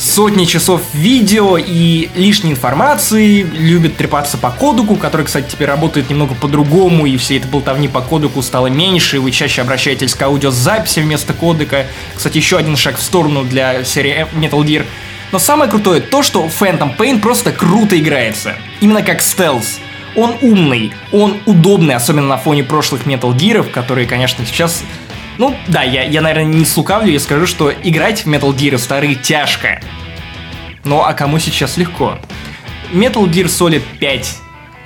сотни часов видео и лишней информации, любит трепаться по кодеку, который, кстати, теперь работает немного по-другому, и все это болтовни по кодеку стало меньше, и вы чаще обращаетесь к аудиозаписи вместо кодека. Кстати, еще один шаг в сторону для серии Metal Gear. Но самое крутое то, что Phantom Pain просто круто играется. Именно как стелс. Он умный, он удобный, особенно на фоне прошлых Metal Gear, которые, конечно, сейчас ну, да, я, я, наверное, не слукавлю и скажу, что играть в Metal Gear старые тяжко. Ну, а кому сейчас легко? Metal Gear Solid 5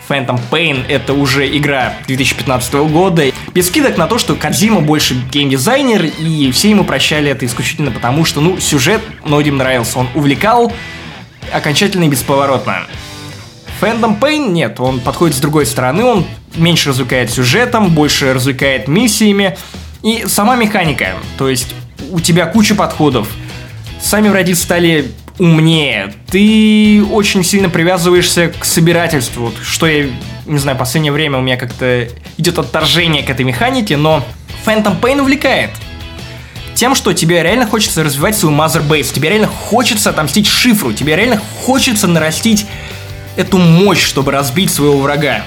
Phantom Pain это уже игра 2015 года. Без скидок на то, что Кадзима больше геймдизайнер, и все ему прощали это исключительно потому, что, ну, сюжет многим нравился, он увлекал окончательно и бесповоротно. Phantom Pain нет, он подходит с другой стороны, он меньше развлекает сюжетом, больше развлекает миссиями, и сама механика, то есть у тебя куча подходов. Сами враги стали умнее. Ты очень сильно привязываешься к собирательству. Что я, не знаю, в последнее время у меня как-то идет отторжение к этой механике, но Phantom Pain увлекает. Тем, что тебе реально хочется развивать свою Mother Base, тебе реально хочется отомстить шифру, тебе реально хочется нарастить эту мощь, чтобы разбить своего врага.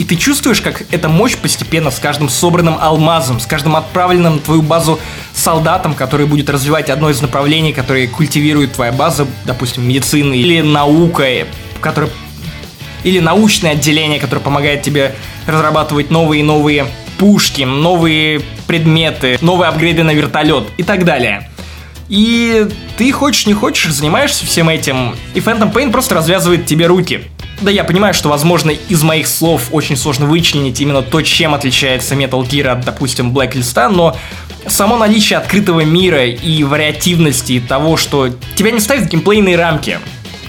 И ты чувствуешь, как эта мощь постепенно с каждым собранным алмазом, с каждым отправленным в твою базу солдатом, который будет развивать одно из направлений, которые культивирует твоя база, допустим, медицины или наука, которая или научное отделение, которое помогает тебе разрабатывать новые и новые пушки, новые предметы, новые апгрейды на вертолет и так далее. И ты хочешь не хочешь, занимаешься всем этим, и Phantom Pain просто развязывает тебе руки. Да, я понимаю, что, возможно, из моих слов очень сложно вычленить именно то, чем отличается Metal Gear от, допустим, Blacklist, но само наличие открытого мира и вариативности того, что тебя не ставят в геймплейные рамки,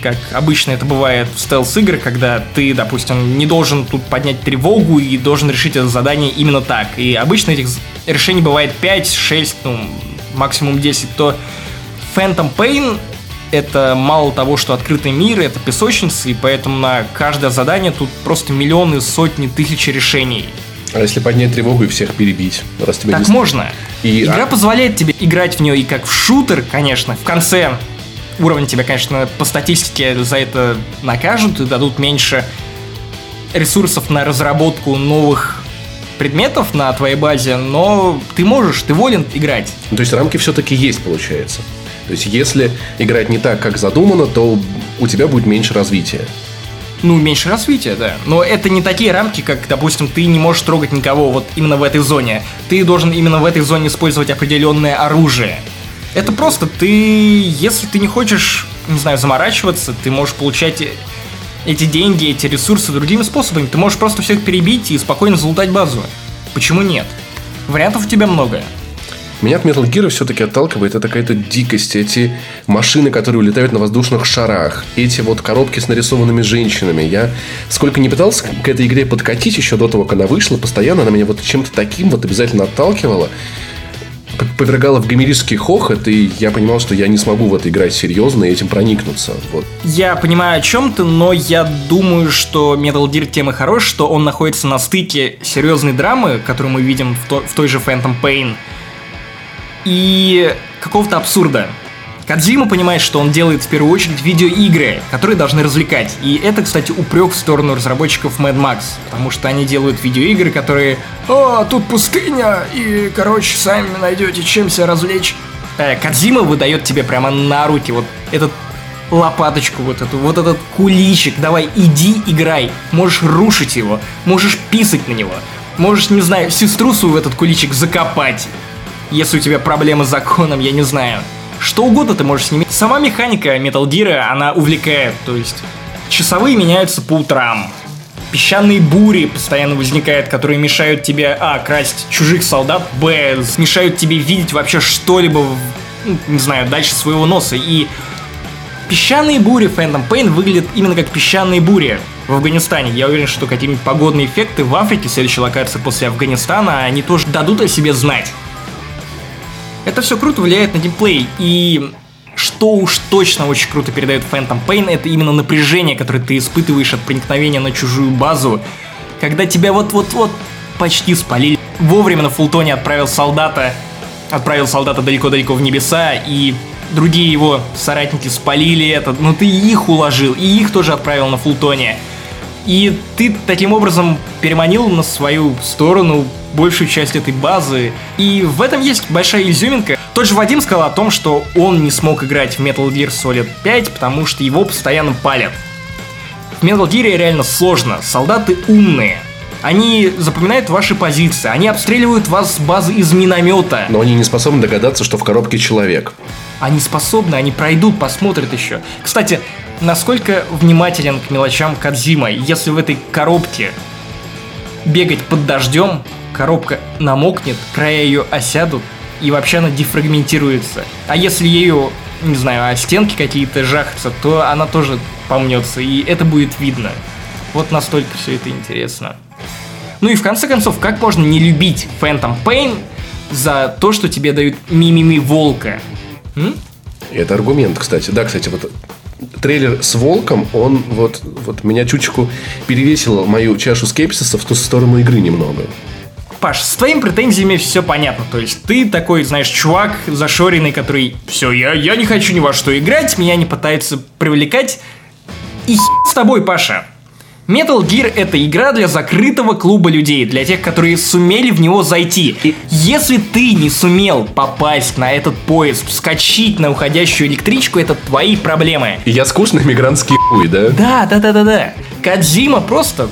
как обычно это бывает в стелс-играх, когда ты, допустим, не должен тут поднять тревогу и должен решить это задание именно так. И обычно этих решений бывает 5, 6, ну, максимум 10, то Phantom Pain это мало того, что открытый мир, это песочница, и поэтому на каждое задание тут просто миллионы, сотни, тысячи решений. А если поднять тревогу и всех перебить? Раз тебе так не... можно. И... Игра а... позволяет тебе играть в нее и как в шутер, конечно. В конце уровня тебя, конечно, по статистике за это накажут и дадут меньше ресурсов на разработку новых предметов на твоей базе, но ты можешь, ты волен играть. То есть рамки все-таки есть, получается. То есть, если играть не так, как задумано, то у тебя будет меньше развития. Ну, меньше развития, да. Но это не такие рамки, как, допустим, ты не можешь трогать никого вот именно в этой зоне. Ты должен именно в этой зоне использовать определенное оружие. Это просто ты, если ты не хочешь, не знаю, заморачиваться, ты можешь получать эти деньги, эти ресурсы другими способами. Ты можешь просто всех перебить и спокойно залутать базу. Почему нет? Вариантов у тебя много. Меня от Metal Gear все-таки отталкивает это какая-то дикость. Эти машины, которые улетают на воздушных шарах. Эти вот коробки с нарисованными женщинами. Я сколько не пытался к этой игре подкатить еще до того, как она вышла, постоянно она меня вот чем-то таким вот обязательно отталкивала повергала в гомерический хохот, и я понимал, что я не смогу в это играть серьезно и этим проникнуться. Вот. Я понимаю о чем ты, но я думаю, что Metal Gear тем и хорош, что он находится на стыке серьезной драмы, которую мы видим в, то, в той же Phantom Pain, и какого-то абсурда. Кадзима понимает, что он делает в первую очередь видеоигры, которые должны развлекать. И это, кстати, упрек в сторону разработчиков Mad Max, потому что они делают видеоигры, которые «О, тут пустыня, и, короче, сами найдете чем себя развлечь». Э, Кадзима выдает тебе прямо на руки вот этот лопаточку, вот эту, вот этот куличик, давай, иди играй. Можешь рушить его, можешь писать на него, можешь, не знаю, сестру свою в этот куличик закопать если у тебя проблемы с законом, я не знаю. Что угодно ты можешь с ними. Сама механика Metal Gear, она увлекает, то есть часовые меняются по утрам. Песчаные бури постоянно возникают, которые мешают тебе, а, красть чужих солдат, б, мешают тебе видеть вообще что-либо, ну, не знаю, дальше своего носа. И песчаные бури Phantom Pain выглядят именно как песчаные бури в Афганистане. Я уверен, что какие-нибудь погодные эффекты в Африке, следующая локация после Афганистана, они тоже дадут о себе знать. Это все круто влияет на геймплей, и что уж точно очень круто передает Phantom Pain, это именно напряжение, которое ты испытываешь от проникновения на чужую базу, когда тебя вот-вот-вот почти спалили. Вовремя на фултоне отправил солдата, отправил солдата далеко-далеко в небеса, и другие его соратники спалили это, но ты их уложил, и их тоже отправил на Фултоне. И ты таким образом переманил на свою сторону большую часть этой базы. И в этом есть большая изюминка. Тот же Вадим сказал о том, что он не смог играть в Metal Gear Solid 5, потому что его постоянно палят. В Metal Gear реально сложно. Солдаты умные. Они запоминают ваши позиции, они обстреливают вас с базы из миномета. Но они не способны догадаться, что в коробке человек. Они способны, они пройдут, посмотрят еще. Кстати, насколько внимателен к мелочам Кадзима, если в этой коробке бегать под дождем, коробка намокнет, края ее осядут, и вообще она дефрагментируется. А если ее, не знаю, а стенки какие-то жахаются, то она тоже помнется, и это будет видно. Вот настолько все это интересно. Ну и в конце концов, как можно не любить Phantom Pain за то, что тебе дают мимими волка? М? Это аргумент, кстати. Да, кстати, вот трейлер с волком, он вот, вот меня чучку перевесил мою чашу скепсиса в ту сторону игры немного. Паш, с твоими претензиями все понятно. То есть ты такой, знаешь, чувак зашоренный, который все, я, я не хочу ни во что играть, меня не пытаются привлекать. И с тобой, Паша. Metal Gear это игра для закрытого клуба людей, для тех, которые сумели в него зайти. И если ты не сумел попасть на этот поезд, вскочить на уходящую электричку, это твои проблемы. И я скучный мигрантский хуй, да? Да, да, да, да, да. Кадзима просто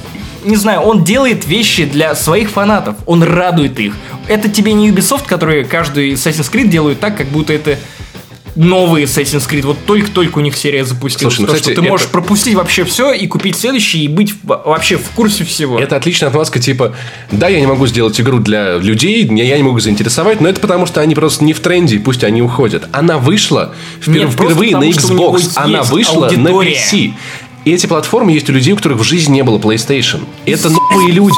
не знаю, он делает вещи для своих фанатов, он радует их. Это тебе не Ubisoft, которые каждый Assassin's Creed делают так, как будто это новый Assassin's Creed. Вот только-только у них серия запустилась. Слушай, ну, То, кстати, что ты можешь это- пропустить вообще все и купить следующий, и быть вообще в курсе всего. Это отличная отмазка, типа, да, я не могу сделать игру для людей, я не могу заинтересовать, но это потому, что они просто не в тренде, и пусть они уходят. Она вышла впер- Нет, впервые на потому, Xbox, она вышла аудитория. на PC. И эти платформы есть у людей, у которых в жизни не было PlayStation. Это новые люди.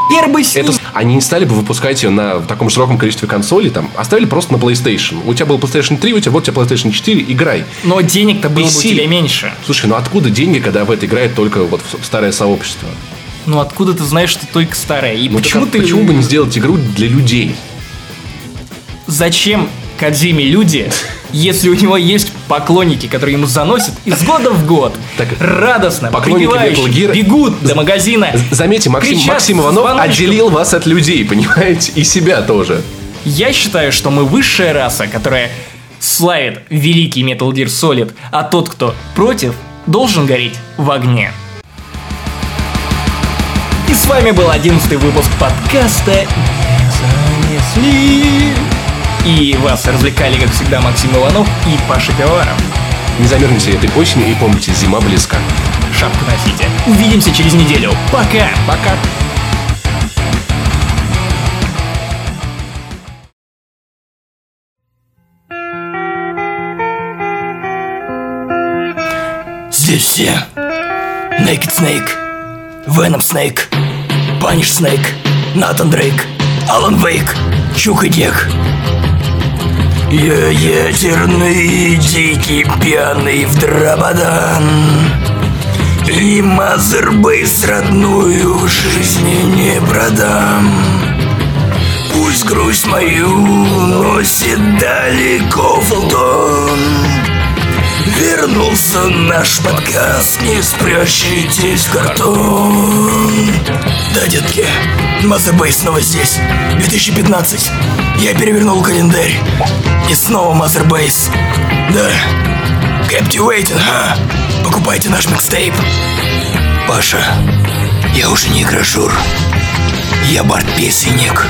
Это, они не стали бы выпускать ее на таком широком количестве консолей, там, оставили просто на PlayStation. У тебя был PlayStation 3, у тебя вот у тебя PlayStation 4, играй. Но денег-то было бы у PC. тебя меньше. Слушай, ну откуда деньги, когда в это играет только вот в старое сообщество? Ну откуда ты знаешь, что только старая? И Ну, почему так, ты... почему бы не сделать игру для людей? Зачем Кадзиме люди, если у него есть поклонники, которые ему заносят из года в год, Так, радостно, поклонники бегут до магазина. Заметьте, Максим, кричат Максим Иванов звоночком. отделил вас от людей, понимаете? И себя тоже. Я считаю, что мы высшая раса, которая славит великий Metal Gear Solid, а тот, кто против, должен гореть в огне. И с вами был одиннадцатый выпуск подкаста «Не занесли». И вас развлекали, как всегда, Максим Иванов и Паша Пивоваров. Не замерзните этой осенью и помните, зима близка. Шапку носите. Увидимся через неделю. Пока! Пока! Здесь все. Naked Snake, Venom Snake, Punished Snake, Натан Дрейк, Алан Вейк, Чук и Гек. Я ядерный, дикий, пьяный в драбадан. И Mother Base родную жизни не продам. Пусть грусть мою носит далеко Фултон. Вернулся наш подкаст, не спрячьтесь в картон. Да, детки, Mother Base снова здесь. 2015. Я перевернул календарь. И снова Mother Base. Да. Captivating, ха? Покупайте наш микстейп. Паша, я уже не игрожур. Я бард-песенник.